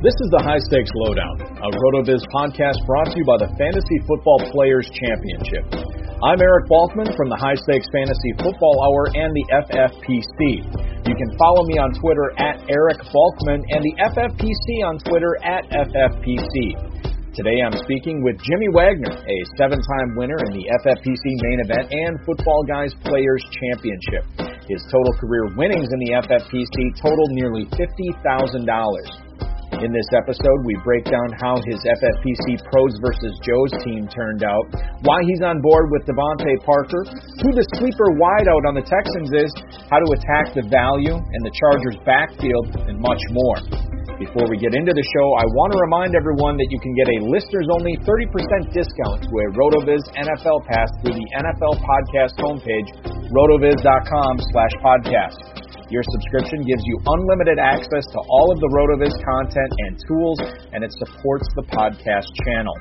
This is the High Stakes Lowdown, a RotoViz podcast brought to you by the Fantasy Football Players Championship. I'm Eric Balkman from the High Stakes Fantasy Football Hour and the FFPC. You can follow me on Twitter at Eric Balkman and the FFPC on Twitter at FFPC. Today I'm speaking with Jimmy Wagner, a seven time winner in the FFPC main event and Football Guys Players Championship. His total career winnings in the FFPC total nearly $50,000. In this episode, we break down how his FFPC Pros versus Joe's team turned out, why he's on board with DeVante Parker, who the sleeper wideout on the Texans is, how to attack the value and the Chargers backfield, and much more. Before we get into the show, I want to remind everyone that you can get a listeners only 30% discount to a RotoViz NFL pass through the NFL podcast homepage, rotoviz.com slash podcast. Your subscription gives you unlimited access to all of the RotoViz content and tools, and it supports the podcast channel.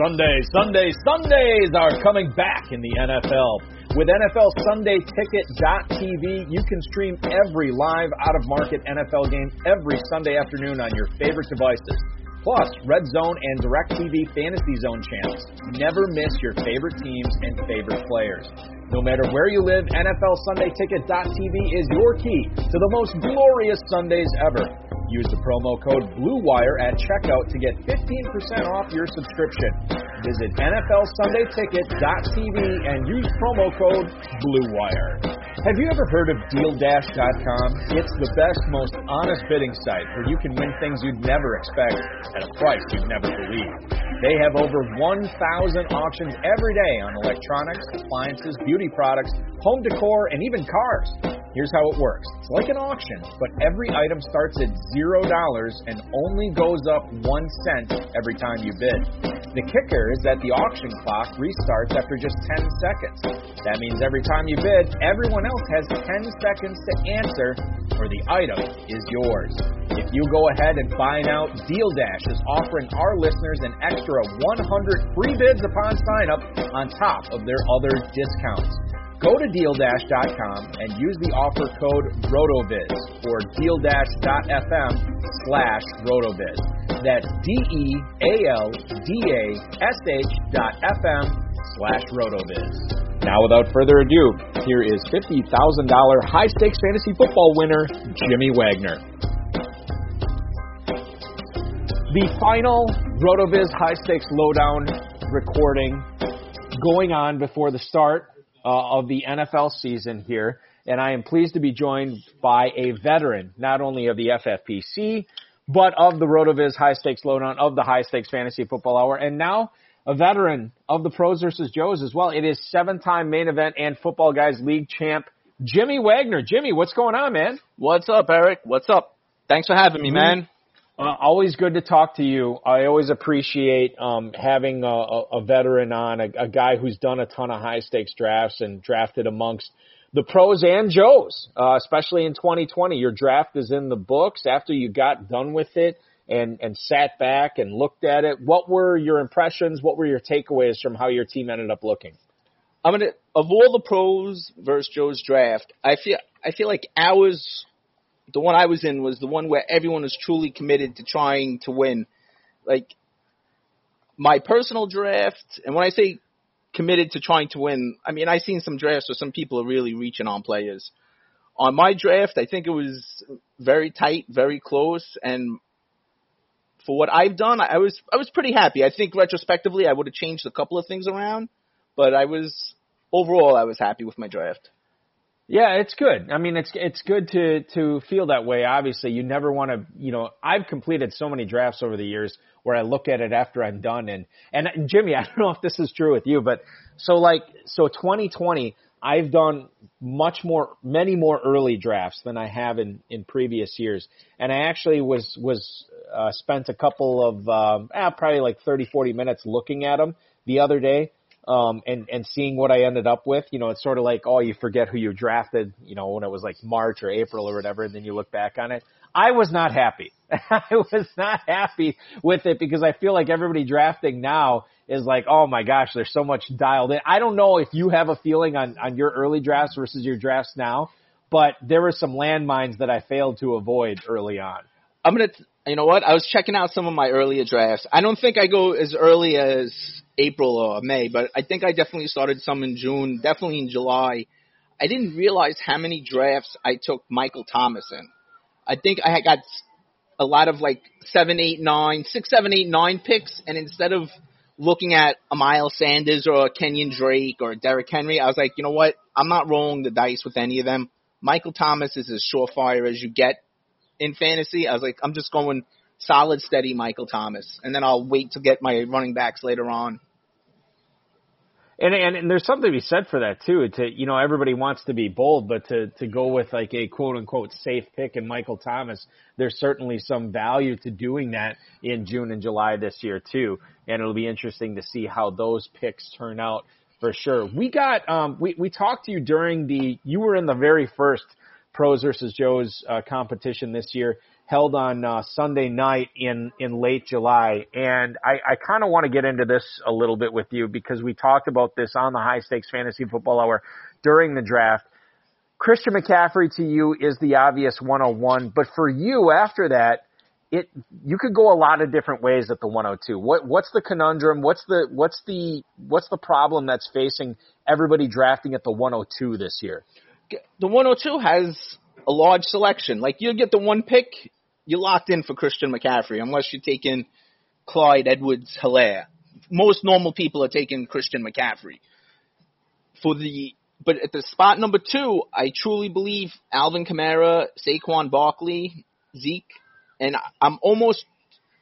Sundays, Sundays, Sundays are coming back in the NFL. With NFL Sunday you can stream every live out of market NFL game every Sunday afternoon on your favorite devices. Plus, Red Zone and DirecTV Fantasy Zone channels. Never miss your favorite teams and favorite players. No matter where you live, nfl NFLSundayTicket.tv is your key to the most glorious Sundays ever. Use the promo code BLUEWIRE at checkout to get 15% off your subscription. Visit NFLSundayTicket.tv and use promo code BLUEWIRE. Have you ever heard of DealDash.com? It's the best, most honest bidding site where you can win things you'd never expect at a price you'd never believe. They have over 1,000 auctions every day on electronics, appliances, beauty products, home decor, and even cars. Here's how it works. It's like an auction, but every item starts at $0 and only goes up 1 cent every time you bid. The kicker is that the auction clock restarts after just 10 seconds. That means every time you bid, everyone else has 10 seconds to answer, or the item is yours. If you go ahead and buy now, Deal Dash is offering our listeners an extra 100 free bids upon sign up on top of their other discounts. Go to dealdash.com and use the offer code RotoViz or dealdash.fm slash RotoViz. That's D-E-A-L-D-A-S-H dot F-M slash RotoViz. Now, without further ado, here is $50,000 high stakes fantasy football winner, Jimmy Wagner. The final RotoViz high stakes lowdown recording going on before the start uh, of the NFL season here. And I am pleased to be joined by a veteran, not only of the FFPC, but of the RotoViz High Stakes Lowdown, of the High Stakes Fantasy Football Hour, and now a veteran of the Pros versus Joes as well. It is seven-time main event and Football Guys League champ, Jimmy Wagner. Jimmy, what's going on, man? What's up, Eric? What's up? Thanks for having me, man. Uh, always good to talk to you. I always appreciate um, having a, a, veteran on, a, a guy who's done a ton of high stakes drafts and drafted amongst the pros and Joes, uh, especially in 2020. Your draft is in the books. After you got done with it, and and sat back and looked at it. What were your impressions? What were your takeaways from how your team ended up looking? I'm gonna of all the pros versus Joe's draft. I feel I feel like ours, the one I was in, was the one where everyone was truly committed to trying to win. Like my personal draft, and when I say committed to trying to win, I mean I've seen some drafts where some people are really reaching on players. On my draft, I think it was very tight, very close, and for what I've done, I was I was pretty happy. I think retrospectively, I would have changed a couple of things around, but I was overall I was happy with my draft. Yeah, it's good. I mean, it's it's good to to feel that way. Obviously, you never want to, you know, I've completed so many drafts over the years where I look at it after I'm done and and Jimmy, I don't know if this is true with you, but so like so 2020, I've done much more, many more early drafts than I have in in previous years, and I actually was was uh, spent a couple of um, eh, probably like 30, 40 minutes looking at them the other day. Um, and, and seeing what I ended up with, you know, it's sort of like, oh, you forget who you drafted, you know, when it was like March or April or whatever, and then you look back on it. I was not happy. I was not happy with it because I feel like everybody drafting now is like, oh my gosh, there's so much dialed in. I don't know if you have a feeling on, on your early drafts versus your drafts now, but there were some landmines that I failed to avoid early on. I'm gonna, you know what? I was checking out some of my earlier drafts. I don't think I go as early as April or May, but I think I definitely started some in June, definitely in July. I didn't realize how many drafts I took Michael Thomas in. I think I got a lot of like seven, eight, nine, six, seven, eight, nine picks, and instead of looking at a Miles Sanders or a Kenyon Drake or a Derrick Henry, I was like, you know what? I'm not rolling the dice with any of them. Michael Thomas is as surefire as you get in fantasy. I was like, I'm just going solid, steady Michael Thomas, and then I'll wait to get my running backs later on. And, and and there's something to be said for that too. To you know, everybody wants to be bold, but to to go with like a quote unquote safe pick in Michael Thomas, there's certainly some value to doing that in June and July this year too. And it'll be interesting to see how those picks turn out for sure. We got um we we talked to you during the you were in the very first pros versus Joes uh, competition this year held on uh, Sunday night in in late July, and I, I kind of want to get into this a little bit with you because we talked about this on the High Stakes Fantasy Football Hour during the draft. Christian McCaffrey to you is the obvious 101, but for you after that, it you could go a lot of different ways at the 102. What what's the conundrum? What's the what's the what's the problem that's facing everybody drafting at the 102 this year? The 102 has a large selection. Like you get the one pick, you're locked in for Christian McCaffrey unless you're taking Clyde Edwards Helaire. Most normal people are taking Christian McCaffrey. For the but at the spot number two, I truly believe Alvin Kamara, Saquon Barkley, Zeke, and I'm almost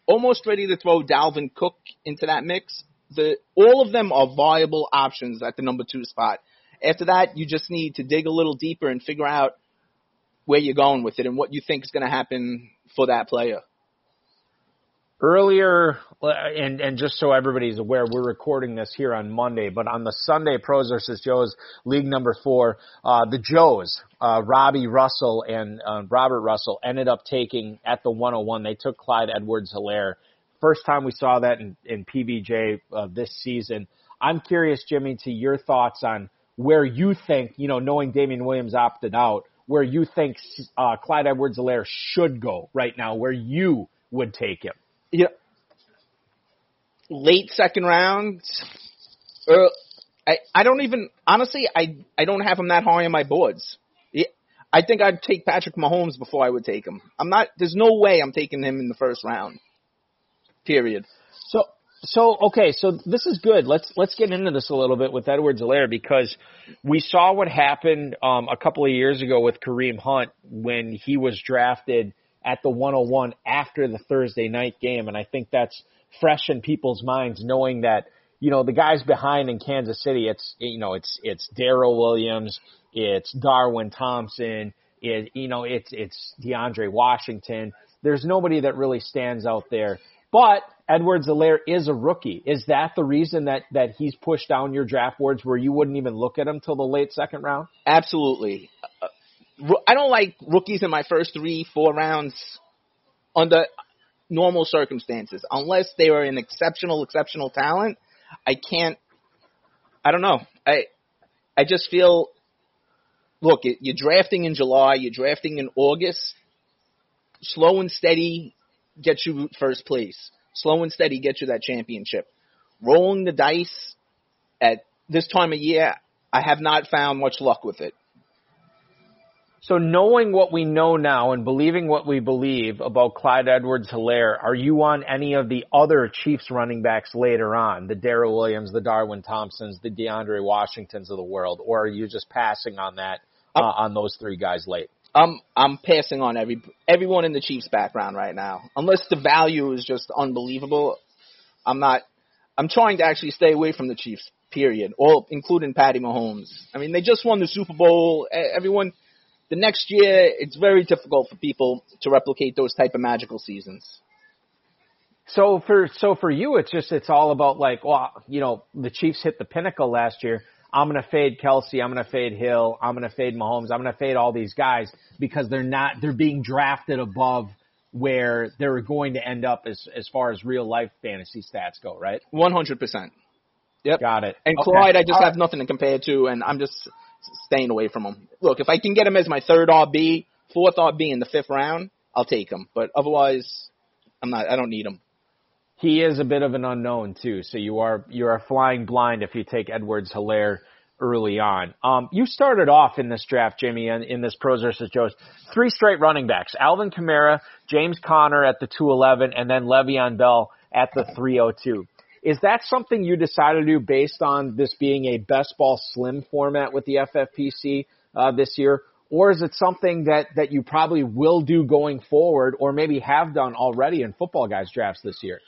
almost ready to throw Dalvin Cook into that mix. The all of them are viable options at the number two spot. After that, you just need to dig a little deeper and figure out where you're going with it and what you think is going to happen for that player. Earlier, and and just so everybody's aware, we're recording this here on Monday, but on the Sunday Pros versus Joes League Number Four, uh, the Joes, uh, Robbie Russell and uh, Robert Russell ended up taking at the 101. They took Clyde Edwards Helaire. First time we saw that in, in PBJ uh, this season. I'm curious, Jimmy, to your thoughts on where you think, you know, knowing Damien Williams opted out, where you think uh, Clyde Edwards-Helaire should go right now, where you would take him? Yeah, late second round. Uh, I I don't even honestly I I don't have him that high on my boards. Yeah. I think I'd take Patrick Mahomes before I would take him. I'm not. There's no way I'm taking him in the first round. Period. So so okay, so this is good. Let's let's get into this a little bit with Edwards Helaire because we saw what happened um, a couple of years ago with Kareem Hunt when he was drafted at the 101 after the Thursday night game, and I think that's fresh in people's minds, knowing that you know the guys behind in Kansas City. It's you know it's it's Darrel Williams, it's Darwin Thompson, it you know it's it's DeAndre Washington. There's nobody that really stands out there, but Edwards Helaire is a rookie. Is that the reason that that he's pushed down your draft boards where you wouldn't even look at him till the late second round? Absolutely. Uh, I don't like rookies in my first three, four rounds. under normal circumstances, unless they are an exceptional, exceptional talent, I can't. I don't know. I I just feel. Look, you're drafting in July. You're drafting in August. Slow and steady gets you first place. Slow and steady gets you that championship. Rolling the dice at this time of year, I have not found much luck with it. So knowing what we know now and believing what we believe about Clyde Edwards Helaire, are you on any of the other Chiefs running backs later on? The Darrel Williams, the Darwin Thompsons, the DeAndre Washingtons of the world, or are you just passing on that uh, on those three guys late? I'm I'm passing on every everyone in the Chiefs background right now. Unless the value is just unbelievable, I'm not I'm trying to actually stay away from the Chiefs, period. All including Patty Mahomes. I mean, they just won the Super Bowl. Everyone the next year it's very difficult for people to replicate those type of magical seasons. So for so for you, it's just it's all about like, well, you know, the Chiefs hit the pinnacle last year. I'm gonna fade Kelce. I'm gonna fade Hill. I'm gonna fade Mahomes. I'm gonna fade all these guys because they're not they're being drafted above where they're going to end up as as far as real life fantasy stats go, right? One hundred percent. Yep. Got it. And okay. Clyde, I just all have right. nothing to compare to, and I'm just staying away from him. Look, if I can get him as my third RB, fourth RB in the fifth round, I'll take him. But otherwise, I'm not. I don't need him. He is a bit of an unknown too, so you are you are flying blind if you take Edwards Helaire early on. Um, you started off in this draft, Jimmy, in, in this pros versus Joes, three straight running backs: Alvin Kamara, James Conner at the 211, and then Le'Veon Bell at the 302. Is that something you decided to do based on this being a best ball slim format with the FFPC uh, this year? Or is it something that, that you probably will do going forward or maybe have done already in football guys drafts this year?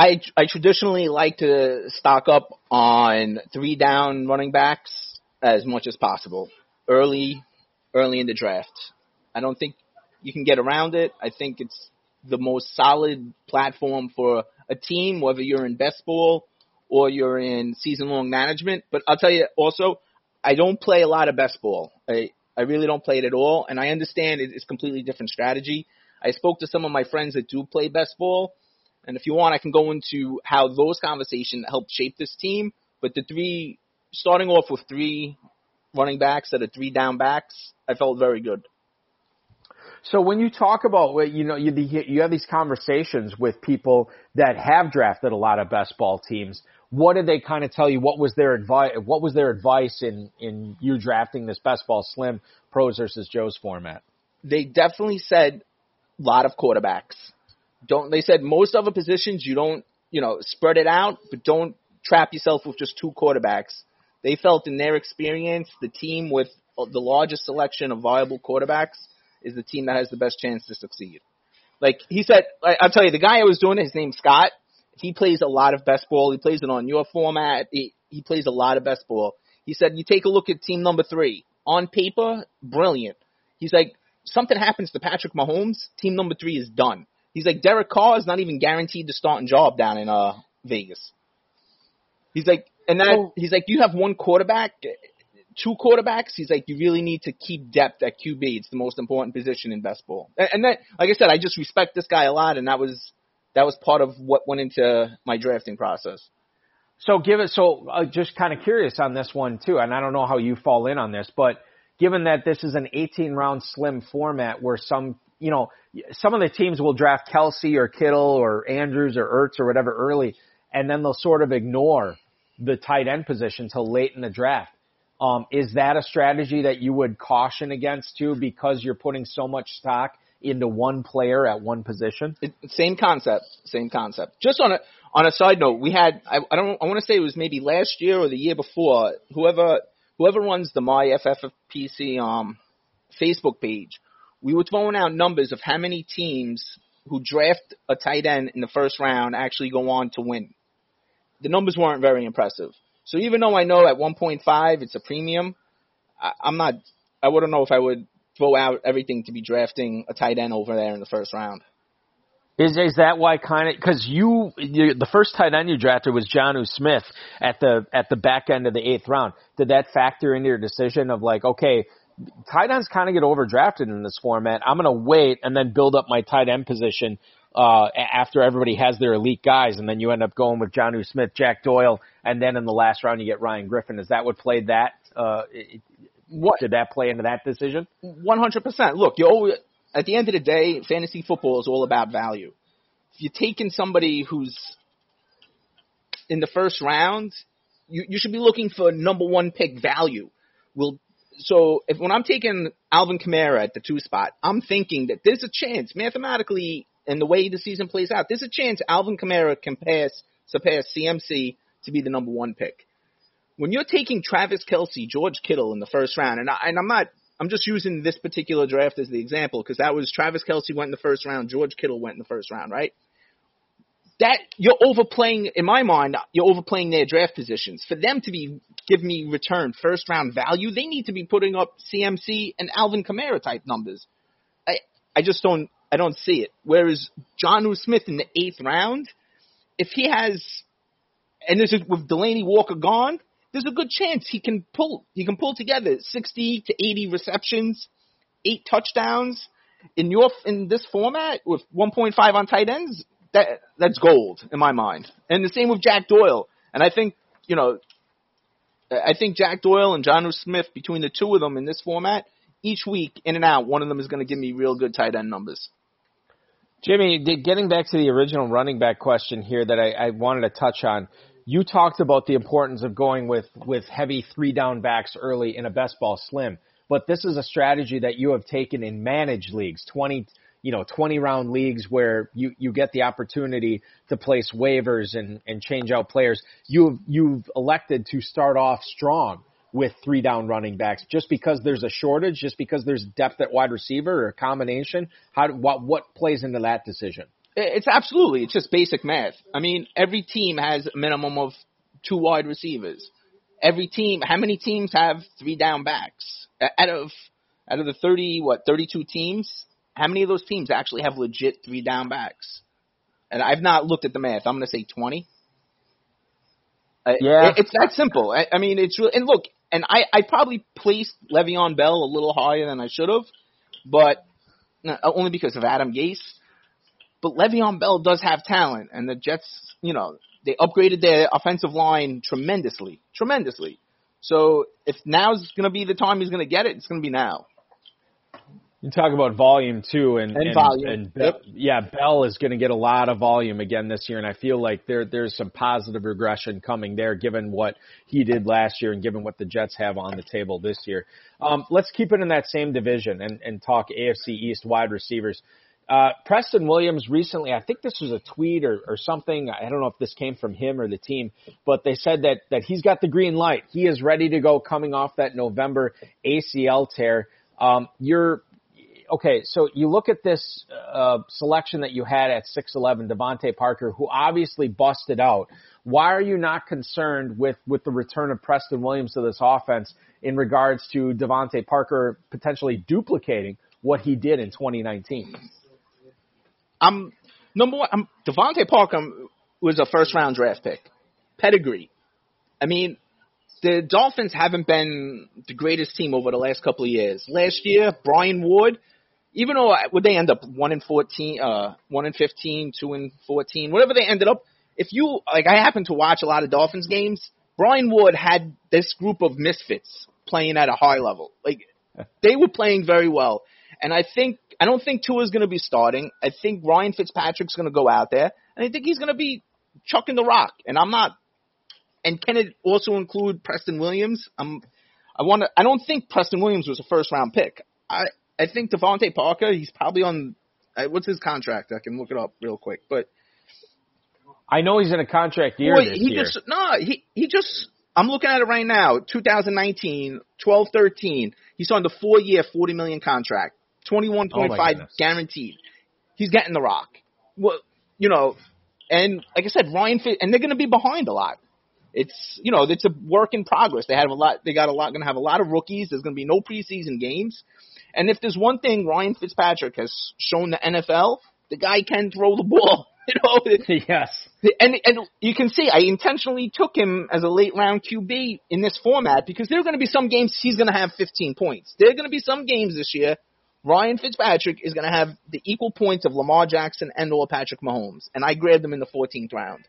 I, I traditionally like to stock up on three down running backs as much as possible early, early in the draft. I don't think you can get around it. I think it's the most solid platform for a team, whether you're in best ball or you're in season long management. But I'll tell you also, I don't play a lot of best ball. I, I really don't play it at all. And I understand it's completely different strategy. I spoke to some of my friends that do play best ball. And if you want, I can go into how those conversations helped shape this team. But the three, starting off with three running backs that are three down backs, I felt very good. So when you talk about, you know, you, you have these conversations with people that have drafted a lot of best ball teams. What did they kind of tell you? What was their advice? What was their advice in in you drafting this best ball slim pros versus Joe's format? They definitely said a lot of quarterbacks. Don't they said most other positions you don't you know spread it out, but don't trap yourself with just two quarterbacks. They felt in their experience the team with uh, the largest selection of viable quarterbacks is the team that has the best chance to succeed. Like he said, I, I'll tell you, the guy I was doing, it, his name's Scott. He plays a lot of best ball. He plays it on your format. He, he plays a lot of best ball. He said, you take a look at team number three. On paper, brilliant. He's like, something happens to Patrick Mahomes, team number three is done. He's like, Derek Carr is not even guaranteed the starting job down in uh Vegas. He's like, and that he's like, you have one quarterback two quarterbacks, he's like, you really need to keep depth at QB. It's the most important position in best ball. And, and that, like I said, I just respect this guy a lot, and that was that was part of what went into my drafting process. So give it. So uh, just kind of curious on this one too, and I don't know how you fall in on this, but given that this is an 18 round slim format where some, you know, some of the teams will draft Kelce or Kittle or Andrews or Ertz or whatever early, and then they'll sort of ignore the tight end position till late in the draft. Um, is that a strategy that you would caution against too because you're putting so much stock into one player at one position? It, same concept, same concept. Just on a on a side note, we had I, I don't I want to say it was maybe last year or the year before. Whoever whoever runs the My FFPC um Facebook page, we were throwing out numbers of how many teams who draft a tight end in the first round actually go on to win. The numbers weren't very impressive. So even though I know at 1.5 it's a premium, I, I'm not. I wouldn't know if I would throw out everything to be drafting a tight end over there in the first round. Is is that why kind of because you, you the first tight end you drafted was Jonnu Smith at the at the back end of the eighth round? Did that factor into your decision of like okay, tight ends kind of get overdrafted in this format. I'm going to wait and then build up my tight end position uh, after everybody has their elite guys, and then you end up going with Jonnu Smith, Jack Doyle, and then in the last round you get Ryan Griffin. Is that what played that? Uh, what did that play into that decision? One hundred percent. Look, you always at the end of the day, fantasy football is all about value. If you're taking somebody who's in the first round, you, you should be looking for number one pick value. Will so if when I'm taking Alvin Kamara at the two spot, I'm thinking that there's a chance mathematically, and the way the season plays out, there's a chance Alvin Kamara can pass surpass CMC to be the number one pick. When you're taking Travis Kelce, George Kittle in the first round, and, I, and I'm not, I'm just using this particular draft as the example because that was Travis Kelce went in the first round, George Kittle went in the first round, right? that you're overplaying in my mind you're overplaying their draft positions. For them to be give me return first round value they need to be putting up CMC and Alvin Kamara type numbers. I I just don't I don't see it. Whereas Jonnu Smith in the 8th round if he has and this is with Delanie Walker gone there's a good chance he can pull he can pull together 60 to 80 receptions 8 touchdowns in your in this format with 1.5 on tight ends that that's gold in my mind. And the same with Jack Doyle. And I think you know, I think Jack Doyle and Jonnu Smith between the two of them in this format, each week in and out, one of them is going to give me real good tight end numbers. Jimmy, getting back to the original running back question here that I, I wanted to touch on. You talked about the importance of going with, with heavy three down backs early in a best ball slim, but this is a strategy that you have taken in managed leagues, 20, you know, 20 round leagues where you, you get the opportunity to place waivers and, and change out players. You've, you've elected to start off strong with three down running backs just because there's a shortage, just because there's depth at wide receiver or a combination. How, what, what plays into that decision? It's absolutely, it's just basic math. I mean, every team has a minimum of two wide receivers. Every team, how many teams have three down backs? Out of, out of the 30, what, 32 teams, how many of those teams actually have legit three down backs? And I've not looked at the math. I'm going to say 20. Uh, yeah. it's that simple. I, I mean, it's really, and look, and I, I probably placed Le'Veon Bell a little higher than I should have, but only because of Adam Gase. But Le'Veon Bell does have talent, and the Jets, you know, they upgraded their offensive line tremendously, tremendously. So if now's going to be the time he's going to get it, it's going to be now. You talk about volume too, and and, and volume. And Be- yep. yeah, Bell is going to get a lot of volume again this year, and I feel like there there's some positive regression coming there, given what he did last year and given what the Jets have on the table this year. Um, let's keep it in that same division and and talk AFC East wide receivers. Uh, Preston Williams recently, I think this was a tweet or, or something. I don't know if this came from him or the team, but they said that that he's got the green light. He is ready to go coming off that November ACL tear. Um, you're okay, so you look at this uh, selection that you had at 6'11, DeVante Parker, who obviously busted out. Why are you not concerned with, with the return of Preston Williams to this offense in regards to DeVante Parker potentially duplicating what he did in 2019? I'm number one. I'm, DeVante Parker was a first round draft pick, pedigree. I mean, the Dolphins haven't been the greatest team over the last couple of years. Last year, Brian Ward even though would they end up one in fourteen, uh, one in fifteen, two in fourteen, whatever they ended up. If you like, I happen to watch a lot of Dolphins games. Brian Wood had this group of misfits playing at a high level. Like they were playing very well, and I think I don't think Tua's going to be starting. I think Ryan Fitzpatrick's going to go out there, and I think he's going to be chucking the rock. And I'm not. And can it also include Preston Williams? I'm. I want to. I don't think Preston Williams was a first round pick. I I think DeVante Parker, he's probably on. Uh, what's his contract? I can look it up real quick, but I know he's in a contract year. Well, he year. just no, he he just. I'm looking at it right now. 2019, 12, 13. He signed a four-year, 40 million contract, 21.5 oh guaranteed. He's getting the rock. Well, you know, and like I said, Ryan, and they're going to be behind a lot. It's you know, it's a work in progress. They have a lot. They got a lot. Going to have a lot of rookies. There's going to be no preseason games. And if there's one thing Ryan Fitzpatrick has shown the NFL, the guy can throw the ball. You know, yes. And and you can see I intentionally took him as a late round QB in this format because there are going to be some games he's going to have 15 points. There are going to be some games this year Ryan Fitzpatrick is going to have the equal points of Lamar Jackson and or Patrick Mahomes, and I grabbed him in the 14th round.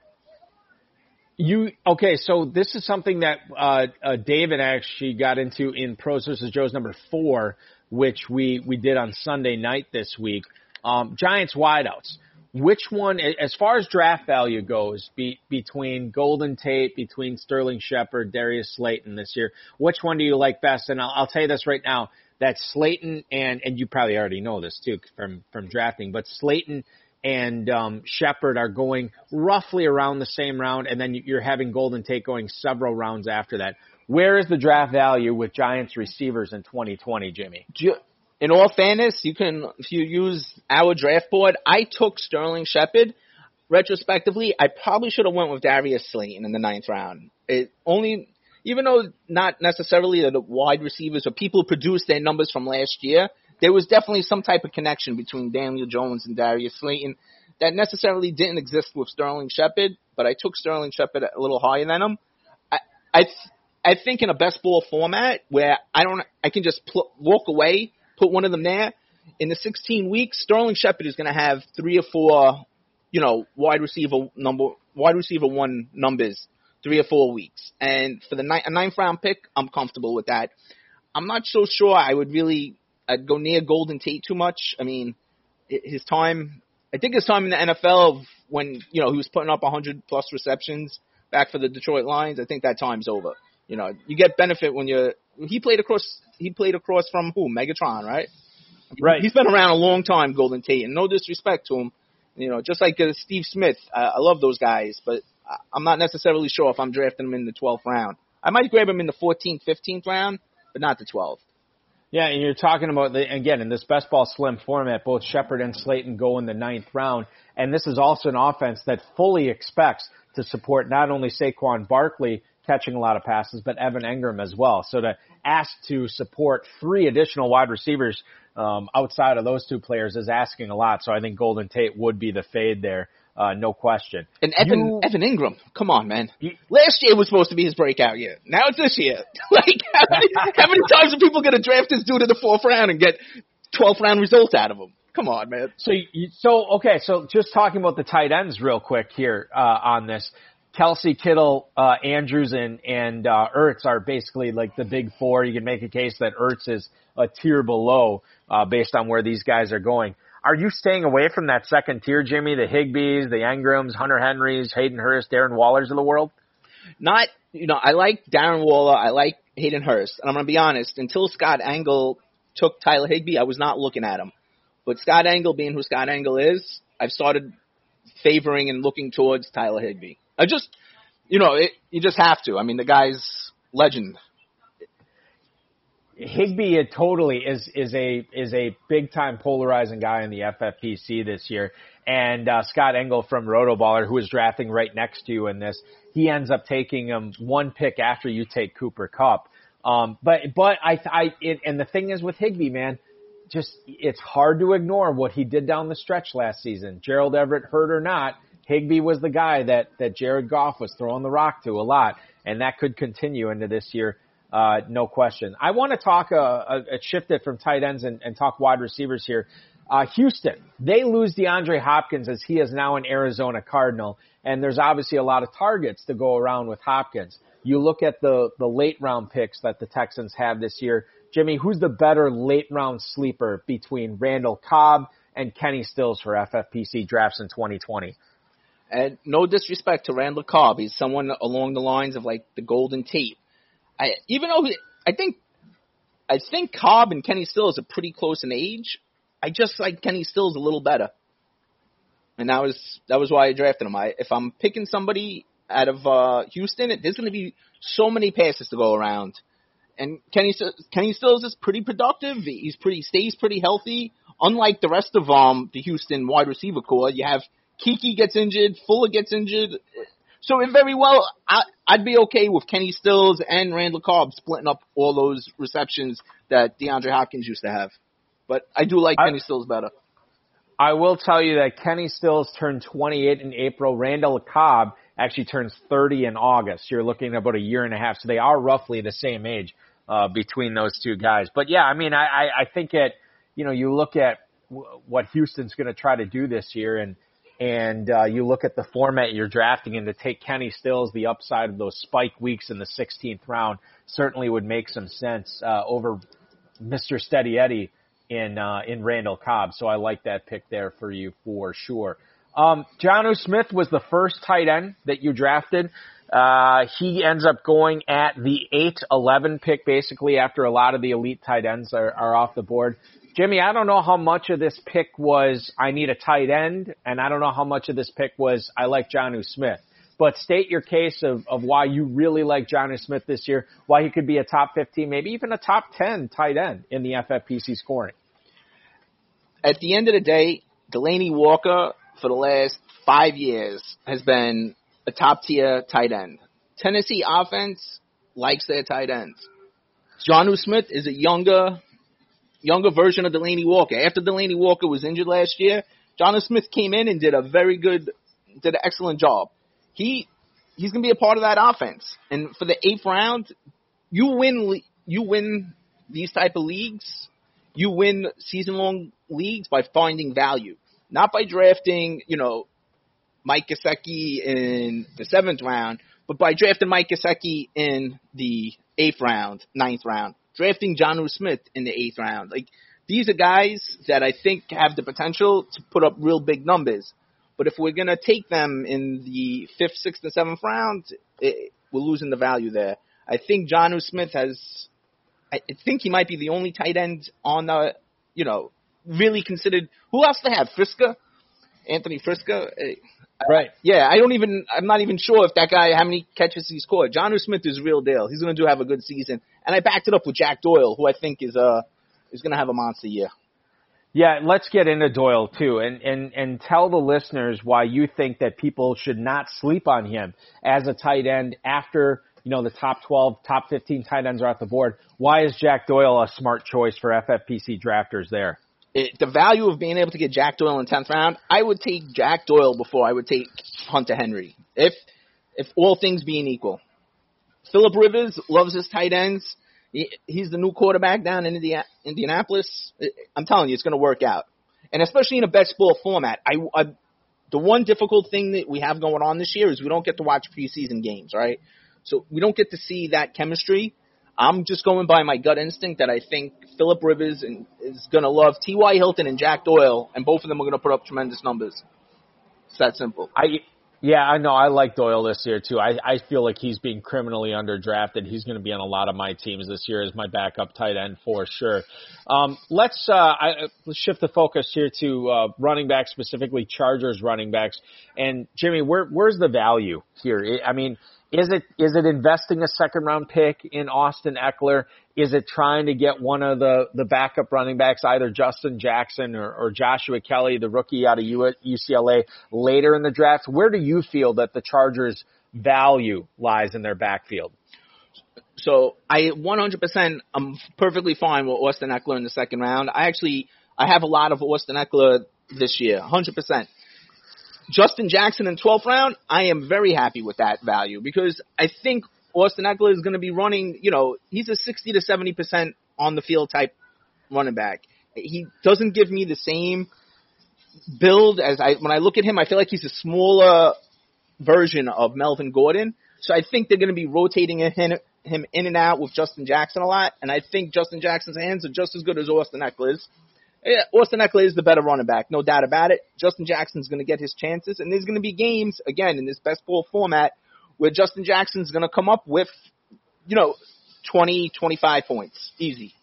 You okay? So this is something that uh, uh, David actually got into in Pros versus Joe's number four, which we we did on Sunday night this week. Um, Giants wideouts. Which one, as far as draft value goes, be, between Golden Tate, between Sterling Shepard, Darius Slayton this year, which one do you like best? And I'll, I'll tell you this right now: that Slayton and and you probably already know this too from from drafting, but Slayton and um, Shepard are going roughly around the same round, and then you're having Golden Tate going several rounds after that. Where is the draft value with Giants receivers in 2020, Jimmy? In all fairness, you can if you use our draft board. I took Sterling Shepard. Retrospectively, I probably should have went with Darius Slayton in the ninth round. It only, even though not necessarily the wide receivers or people produced their numbers from last year, there was definitely some type of connection between Daniel Jones and Darius Slayton that necessarily didn't exist with Sterling Shepard, but I took Sterling Shepard a little higher than him. I I, I think in a best ball format where I don't I can just pl- walk away, put one of them there. In the 16 weeks, Sterling Shepard is going to have three or four, you know, wide receiver number wide receiver one numbers, three or four weeks. And for the ni- a ninth round pick, I'm comfortable with that. I'm not so sure I would really I'd go near Golden Tate too much. I mean, his time, I think his time in the NFL when, you know, he was putting up 100 plus receptions back for the Detroit Lions, I think that time's over. You know, you get benefit when you're, he played across, he played across from who? Megatron, right? Right. He's been around a long time, Golden Tate, and no disrespect to him. You know, just like uh, Steve Smith, I, I love those guys, but I'm not necessarily sure if I'm drafting him in the 12th round. I might grab him in the 14th, 15th round, but not the 12th. Yeah, and you're talking about the, again in this best ball slim format, both Shepard and Slayton go in the ninth round, and this is also an offense that fully expects to support not only Saquon Barkley catching a lot of passes, but Evan Engram as well. So to ask to support three additional wide receivers um, outside of those two players is asking a lot. So I think Golden Tate would be the fade there. Uh, no question. And Evan you, Evan Engram, come on, man. You, Last year was supposed to be his breakout year. Now it's this year. like how many, how many times are people going to draft this dude in the fourth round and get 12th round results out of him? Come on, man. So, you, so okay. So just talking about the tight ends real quick here uh, on this. Kelce, Kittle, uh, Andrews, and and uh, Ertz are basically like the big four. You can make a case that Ertz is a tier below uh, based on where these guys are going. Are you staying away from that second tier, Jimmy? The Higbees, the Engrams, Hunter Henrys, Hayden Hurst, Darren Wallers of the world? Not, you know, I like Darren Waller. I like Hayden Hurst. And I'm going to be honest, until Scott Engel took Tyler Higbee, I was not looking at him. But Scott Engel being who Scott Engel is, I've started favoring and looking towards Tyler Higbee. I just, you know, it, you just have to. I mean, the guy's legend. Higbee totally is is a is a big time polarizing guy in the FFPC this year. And uh, Scott Engel from Rotoballer, who is drafting right next to you in this, he ends up taking him one pick after you take Cooper Kupp. Um, but but I I it, and the thing is with Higbee, man, just it's hard to ignore what he did down the stretch last season. Gerald Everett, hurt or not, Higbee was the guy that that Jared Goff was throwing the rock to a lot, and that could continue into this year. Uh, no question. I want to talk, uh, uh, shift it from tight ends and, and talk wide receivers here. Uh, Houston, they lose DeAndre Hopkins as he is now an Arizona Cardinal, and there's obviously a lot of targets to go around with Hopkins. You look at the, the late round picks that the Texans have this year. Jimmy, who's the better late round sleeper between Randall Cobb and Kenny Stills for FFPC drafts in 2020? And no disrespect to Randall Cobb, he's someone along the lines of like the Golden Tate I even though I think I think Cobb and Kenny Stills are pretty close in age. I just like Kenny Stills a little better, and that was that was why I drafted him. I, if I'm picking somebody out of uh, Houston, there's going to be so many passes to go around, and Kenny Kenny Stills is pretty productive. He's pretty stays pretty healthy. Unlike the rest of um the Houston wide receiver corps, you have Keke gets injured, Fuller gets injured. So it very well, I, I'd be okay with Kenny Stills and Randall Cobb splitting up all those receptions that DeAndre Hopkins used to have. But I do like I, Kenny Stills better. I will tell you that Kenny Stills turned 28 in April. Randall Cobb actually turns 30 in August. You're looking at about a year and a half. So they are roughly the same age uh, between those two guys. But yeah, I mean, I, I, I think it you know, you look at w- what Houston's going to try to do this year and, and uh, you look at the format you're drafting and to take Kenny Stills, the upside of those spike weeks in the 16th round certainly would make some sense uh, over Mr. Steady Eddie in uh, in Randall Cobb. So I like that pick there for you for sure. Um, Jonnu Smith was the first tight end that you drafted. Uh, he ends up going at the 8-11 pick basically after a lot of the elite tight ends are, are off the board. Jimmy, I don't know how much of this pick was I need a tight end, and I don't know how much of this pick was I like Jonnu Smith. But state your case of, of why you really like Jonnu Smith this year, why he could be a top 15, maybe even a top 10 tight end in the FFPC scoring. At the end of the day, Delanie Walker for the last five years has been a top tier tight end. Tennessee offense likes their tight ends. Jonnu Smith is a younger younger version of Delanie Walker. After Delanie Walker was injured last year, Jonnu Smith came in and did a very good, did an excellent job. He, he's going to be a part of that offense. And for the eighth round, you win, you win these type of leagues. You win season long leagues by finding value, not by drafting, you know, Mike Gesicki in the seventh round, but by drafting Mike Gesicki in the eighth round, ninth round, drafting Jonnu Smith in the eighth round. Like these are guys that I think have the potential to put up real big numbers. But if we're gonna take them in the fifth, sixth, and seventh round, it, we're losing the value there. I think Jonnu Smith has. I think he might be the only tight end on the, you know, really considered. Who else they have? Firkser, Anthony Firkser. Uh, Right. Yeah, I don't even. I'm not even sure if that guy how many catches he scored. Jonnu Smith is real deal. He's going to do have a good season, and I backed it up with Jack Doyle, who I think is uh is going to have a monster year. Yeah, let's get into Doyle too, and and and tell the listeners why you think that people should not sleep on him as a tight end after you know the top 12, top 15 tight ends are off the board. Why is Jack Doyle a smart choice for FFPC drafters there? It, the value of being able to get Jack Doyle in tenth round, I would take Jack Doyle before I would take Hunter Henry. If if all things being equal, Philip Rivers loves his tight ends. He, he's the new quarterback down in India, Indianapolis. I'm telling you, it's going to work out, and especially in a best ball format. I, I the one difficult thing that we have going on this year is we don't get to watch preseason games, right? So we don't get to see that chemistry. I'm just going by my gut instinct that I think Philip Rivers is going to love T.Y. Hilton and Jack Doyle, and both of them are going to put up tremendous numbers. It's that simple. I yeah, I know. I like Doyle this year too. I I feel like he's being criminally underdrafted. He's going to be on a lot of my teams this year as my backup tight end for sure. Um, let's uh, I, let's shift the focus here to uh, running backs, specifically Chargers running backs. And Jimmy, where where's the value here? I mean, is it is it investing a second round pick in Austin Ekeler? Is it trying to get one of the the backup running backs, either Justin Jackson or, or Joshua Kelley, the rookie out of UCLA, later in the draft? Where do you feel that the Chargers' value lies in their backfield? So I 100% I'm perfectly fine with Austin Ekeler in the second round. I actually I have a lot of Austin Ekeler this year, 100%. Justin Jackson in 12th round, I am very happy with that value because I think Austin Ekeler is going to be running, you know, he's a 60 to 70% on the field type running back. He doesn't give me the same build as I, when I look at him, I feel like he's a smaller version of Melvin Gordon. So I think they're going to be rotating him, him in and out with Justin Jackson a lot. And I think Justin Jackson's hands are just as good as Austin Ekeler's. Austin Ekeler is the better running back, no doubt about it. Justin Jackson's going to get his chances, and there's going to be games again in this best ball format where Justin Jackson's going to come up with, you know, 20, 25 points, easy.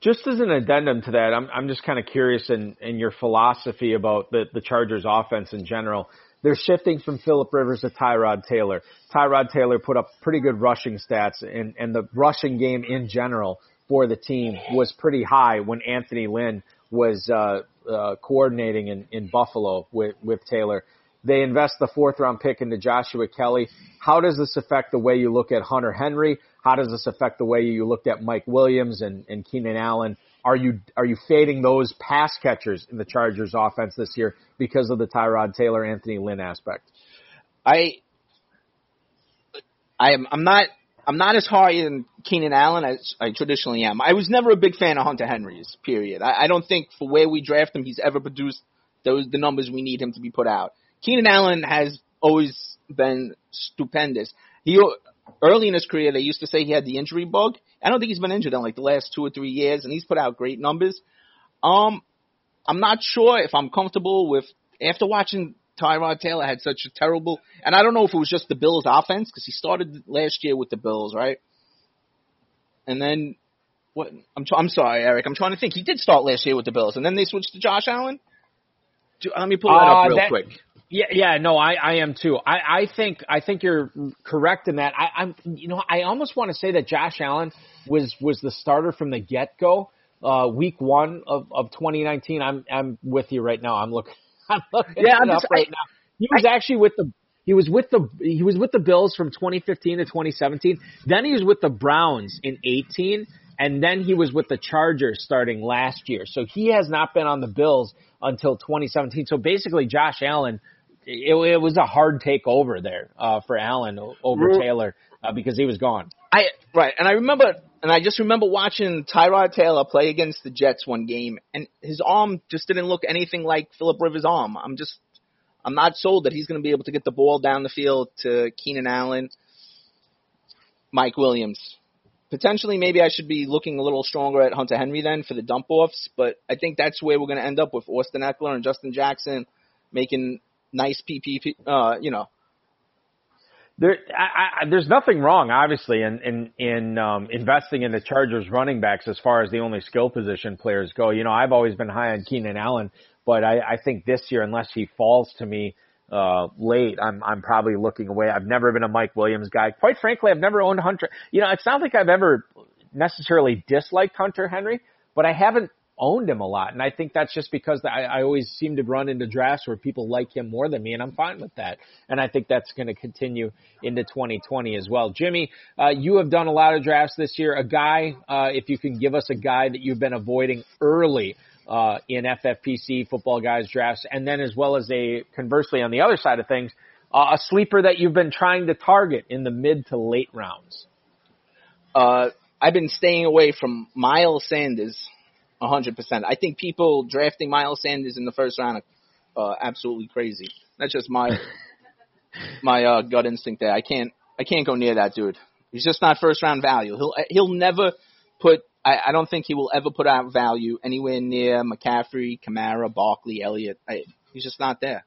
Just as an addendum to that, I'm I'm just kind of curious in in your philosophy about the the Chargers offense in general. They're shifting from Philip Rivers to Tyrod Taylor. Tyrod Taylor put up pretty good rushing stats, and and the rushing game in general for the team was pretty high when Anthony Lynn was uh, uh, coordinating in, in Buffalo with, with Taylor. They invest the fourth round pick into Joshua Kelley. How does this affect the way you look at Hunter Henry? How does this affect the way you looked at Mike Williams and, and Keenan Allen? Are you are you fading those pass catchers in the Chargers offense this year because of the Tyrod Taylor Anthony Lynn aspect? I I am I'm not I'm not as high in Keenan Allen as I traditionally am. I was never a big fan of Hunter Henry's. Period. I, I don't think for where we draft him, he's ever produced those the numbers we need him to be put out. Keenan Allen has always been stupendous. He early in his career, they used to say he had the injury bug. I don't think he's been injured in like the last two or three years, and he's put out great numbers. Um, I'm not sure if I'm comfortable with after watching Tyrod Taylor had such a terrible, and I don't know if it was just the Bills' offense because he started last year with the Bills, right? And then what? I'm t- I'm sorry, Eric. I'm trying to think. He did start last year with the Bills, and then they switched to Josh Allen. Do, let me pull that Uh, up real that- quick. Yeah, yeah, no, I, I am too. I, I think, I think you're correct in that. I, I'm, you know, I almost want to say that Josh Allen was was the starter from the get go. Uh, week one of, of 2019. I'm, I'm with you right now. I'm looking, I'm Yeah, I'm just- right I- now. He was actually with the, he was with the, he was with the Bills from 2015 to 2017. Then he was with the Browns in 18. And then he was with the Chargers starting last year. So he has not been on the Bills until 2017. So basically, Josh Allen it, it was a hard takeover there uh, for Allen over Taylor uh, because he was gone. I right, and I remember, and I just remember watching Tyrod Taylor play against the Jets one game, and his arm just didn't look anything like Philip Rivers' arm. I'm just, I'm not sold that he's going to be able to get the ball down the field to Keenan Allen, Mike Williams. Potentially, maybe I should be looking a little stronger at Hunter Henry then for the dump offs, but I think that's where we're going to end up with Austin Ekeler and Justin Jackson making nice PPP, uh, you know, There, I, I, there's nothing wrong, obviously, in in in um, investing in the Chargers running backs as far as the only skill position players go. You know, I've always been high on Keenan Allen, but I, I think this year, unless he falls to me uh, late, I'm I'm probably looking away. I've never been a Mike Williams guy. Quite frankly, I've never owned Hunter. You know, it's not like I've ever necessarily disliked Hunter Henry, but I haven't owned him a lot. And I think that's just because I, I always seem to run into drafts where people like him more than me, and I'm fine with that. And I think that's going to continue into 2020 as well. Jimmy, uh, you have done a lot of drafts this year. A guy, uh, if you can give us a guy that you've been avoiding early uh, in FFPC football guys drafts, and then as well as a conversely on the other side of things, uh, a sleeper that you've been trying to target in the mid to late rounds. Uh, I've been staying away from Miles Sanders 100%. I think people drafting Miles Sanders in the first round are uh, absolutely crazy. That's just my my uh, gut instinct there. I can't I can't go near that dude. He's just not first round value. He'll he'll never put I, I don't think he will ever put out value anywhere near McCaffrey, Kamara, Barkley, Elliott. I, he's just not there.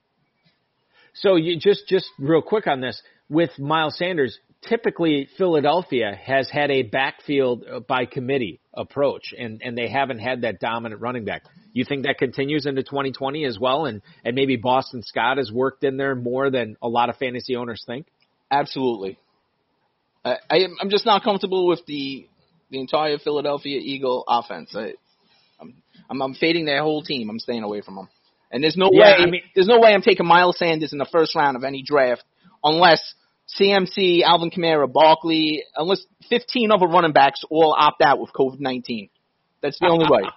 So you just just real quick on this with Miles Sanders. Typically, Philadelphia has had a backfield uh, by committee approach, and and they haven't had that dominant running back. You think that continues into 2020 as well, and and maybe Boston Scott has worked in there more than a lot of fantasy owners think. Absolutely. I, I am I'm just not comfortable with the the entire Philadelphia Eagle offense. I, I'm, I'm I'm fading their whole team. I'm staying away from them. And there's no Yeah, way I mean- there's no way I'm taking Miles Sanders in the first round of any draft unless CMC, Alvin Kamara, Barkley, unless 15 other running backs all opt out with COVID-19. That's the only way.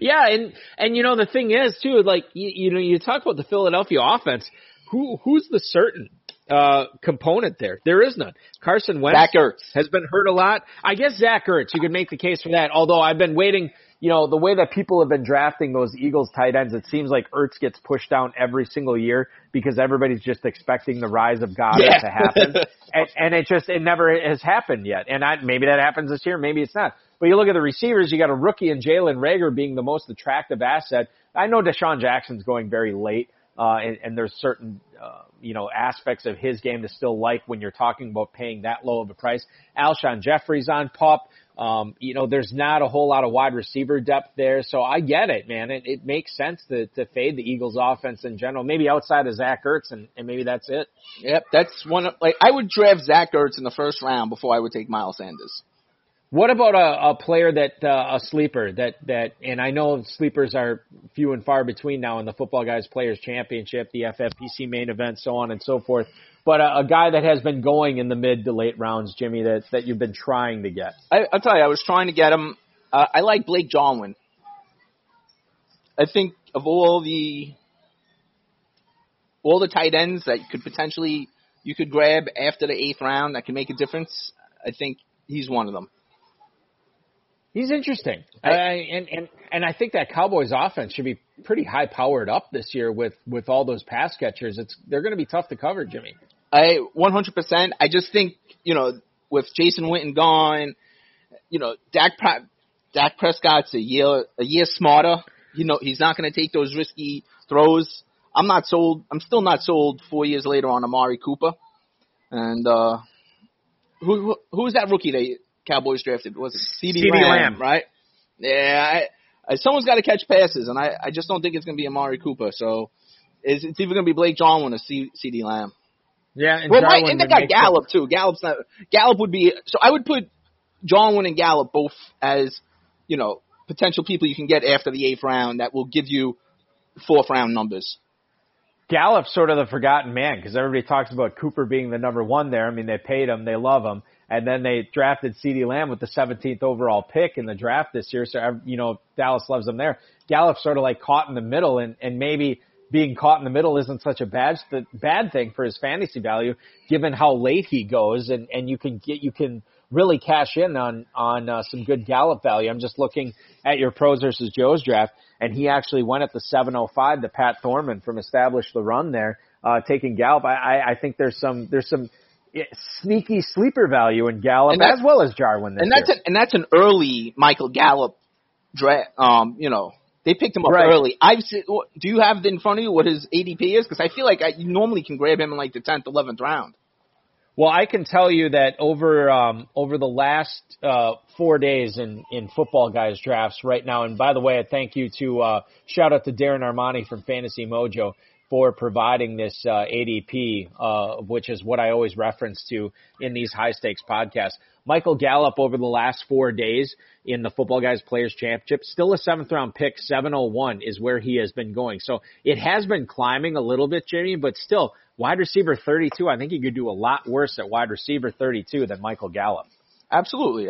Yeah, and and you know the thing is too, like you, you know you talk about the Philadelphia offense. Who who's the certain uh component there? There is none. Carson Wentz Zach Ertz. has been hurt a lot. I guess Zach Ertz, you could make the case for that. Although I've been waiting, you know, the way that people have been drafting those Eagles tight ends, it seems like Ertz gets pushed down every single year because everybody's just expecting the rise of Goedert Yeah. to happen, and, and it just it never has happened yet. And I, maybe that happens this year, maybe it's not. But you look at the receivers, you got a rookie and Jalen Reagor being the most attractive asset. I know DeSean Jackson's going very late, uh, and, and there's certain, uh, you know, aspects of his game to still like when you're talking about paying that low of a price. Alshon Jeffery's on pup. Um, you know, there's not a whole lot of wide receiver depth there, so I get it, man. It, it makes sense to, to fade the Eagles offense in general, maybe outside of Zach Ertz, and, and maybe that's it. Yep, that's one of, like I would draft Zach Ertz in the first round before I would take Miles Sanders. What about a, a player that uh, a sleeper that that and I know sleepers are few and far between now in the Football Guys Players Championship, the FFPC main event, so on and so forth. But a, a guy that has been going in the mid to late rounds, Jimmy, that that you've been trying to get. I, I'll tell you, I was trying to get him. Uh, I like Blake Jarwin. I think of all the all the tight ends that could potentially you could grab after the eighth round that can make a difference, I think he's one of them. He's interesting, I, and and and I think that Cowboys offense should be pretty high powered up this year with with all those pass catchers. It's they're going to be tough to cover, Jimmy. I 100%. I just think you know with Jason Witten gone, you know Dak Dak Prescott's a year a year smarter. You know he's not going to take those risky throws. I'm not sold. I'm still not sold four years later on Amari Cooper. And uh who who was that rookie they Cowboys drafted? Was it CeeDee Lamb, Lamb, right? Yeah, I, I, someone's got to catch passes, and I, I just don't think it's going to be Amari Cooper. So it's, it's either going to be Blake Jarwin or C, CeeDee Lamb. Yeah, and well, Jarwin and they got Gallup too. Gallup's not Gallup would be so I would put Jarwin and Gallup both as you know potential people you can get after the eighth round that will give you fourth round numbers. Gallup's sort of the forgotten man because everybody talks about Cooper being the number one there. I mean, they paid him, they love him, and then they drafted CeeDee Lamb with the 17th overall pick in the draft this year. So you know Dallas loves him there. Gallup's sort of like caught in the middle, and and maybe being caught in the middle isn't such a bad bad thing for his fantasy value, given how late he goes, and and you can get you can really cash in on on uh, some good Gallup value. I'm just looking at your pros versus Joe's draft, and he actually went at the 705 to Pat Thorman from Establish the Run there, uh, taking Gallup. I, I, I think there's some there's some sneaky sleeper value in Gallup as well as Jarwin. and that's year. An, and that's an early Michael Gallup draft. Um, you know, they picked him up right. early. I've seen, do you have in front of you what his ADP is? Because I feel like I, you normally can grab him in like the tenth, eleventh round. Well, I can tell you that over um, over the last uh, four days in in football guys drafts right now, and by the way, I thank you to uh, shout out to Darren Armani from Fantasy Mojo for providing this uh, ADP, uh, which is what I always reference to in these high stakes podcasts. Michael Gallup over the last four days in the Football Guys Players Championship, still a seventh round pick, 701 is where he has been going. So it has been climbing a little bit, Jamie, but still wide receiver 32, I think he could do a lot worse at wide receiver 32 than Michael Gallup. Absolutely.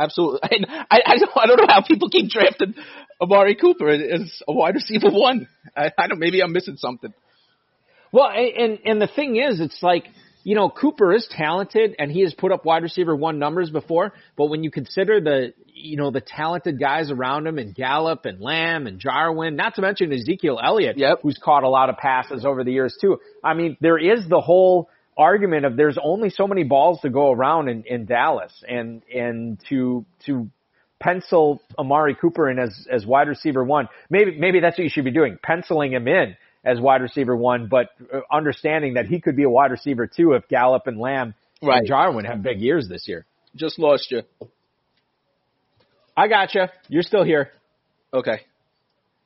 Absolutely. I, I, I, don't, I don't know how people keep drafting Amari Cooper as a wide receiver one. I, I don't, maybe I'm missing something. Well, and, and the thing is, it's like, you know, Cooper is talented and he has put up wide receiver one numbers before, but when you consider the, you know, the talented guys around him and Gallup and Lamb and Jarwin, not to mention Ezekiel Elliott, yep. who's caught a lot of passes over the years too. I mean, there is the whole argument of there's only so many balls to go around in, in Dallas and, and to, to pencil Amari Cooper in as, as wide receiver one, maybe, maybe that's what you should be doing, penciling him in as wide receiver one, but uh, understanding that he could be a wide receiver two if Gallup and Lamb right. and Jarwin have big years this year. Just lost you. I got you. You're still here. Okay.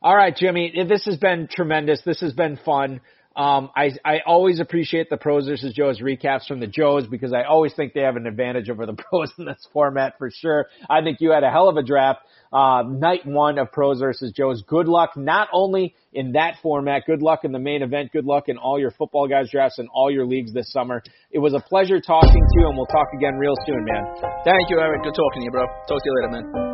All right, Jimmy. This has been tremendous. This has been fun. Um, I, I always appreciate the pros versus Joes recaps from the Joes because I always think they have an advantage over the pros in this format for sure. I think you had a hell of a draft. Uh, night one of pros versus Joes. Good luck not only in that format, good luck in the main event, good luck in all your football guys drafts and all your leagues this summer. It was a pleasure talking to you and we'll talk again real soon, man. Thank you, Eric. Good talking to you, bro. Talk to you later, man.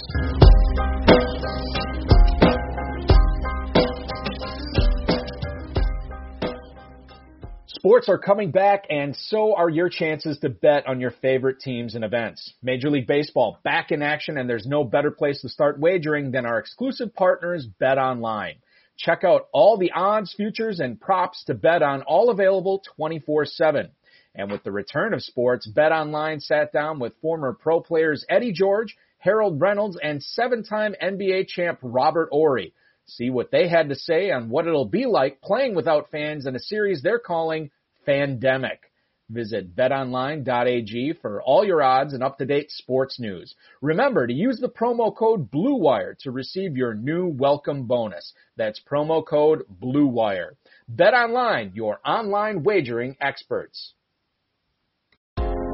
Sports are coming back, and so are your chances to bet on your favorite teams and events. Major League Baseball back in action, and there's no better place to start wagering than our exclusive partners, BetOnline. Check out all the odds, futures, and props to bet on, all available 24 7. And with the return of sports, BetOnline sat down with former pro players Eddie George, Harold Reynolds, and seven time NBA champ Robert Horry. See what they had to say on what it'll be like playing without fans in a series they're calling Fandemic. Visit betonline.ag for all your odds and up-to-date sports news. Remember to use the promo code BLUEWIRE to receive your new welcome bonus. That's promo code BLUEWIRE. BetOnline, your online wagering experts.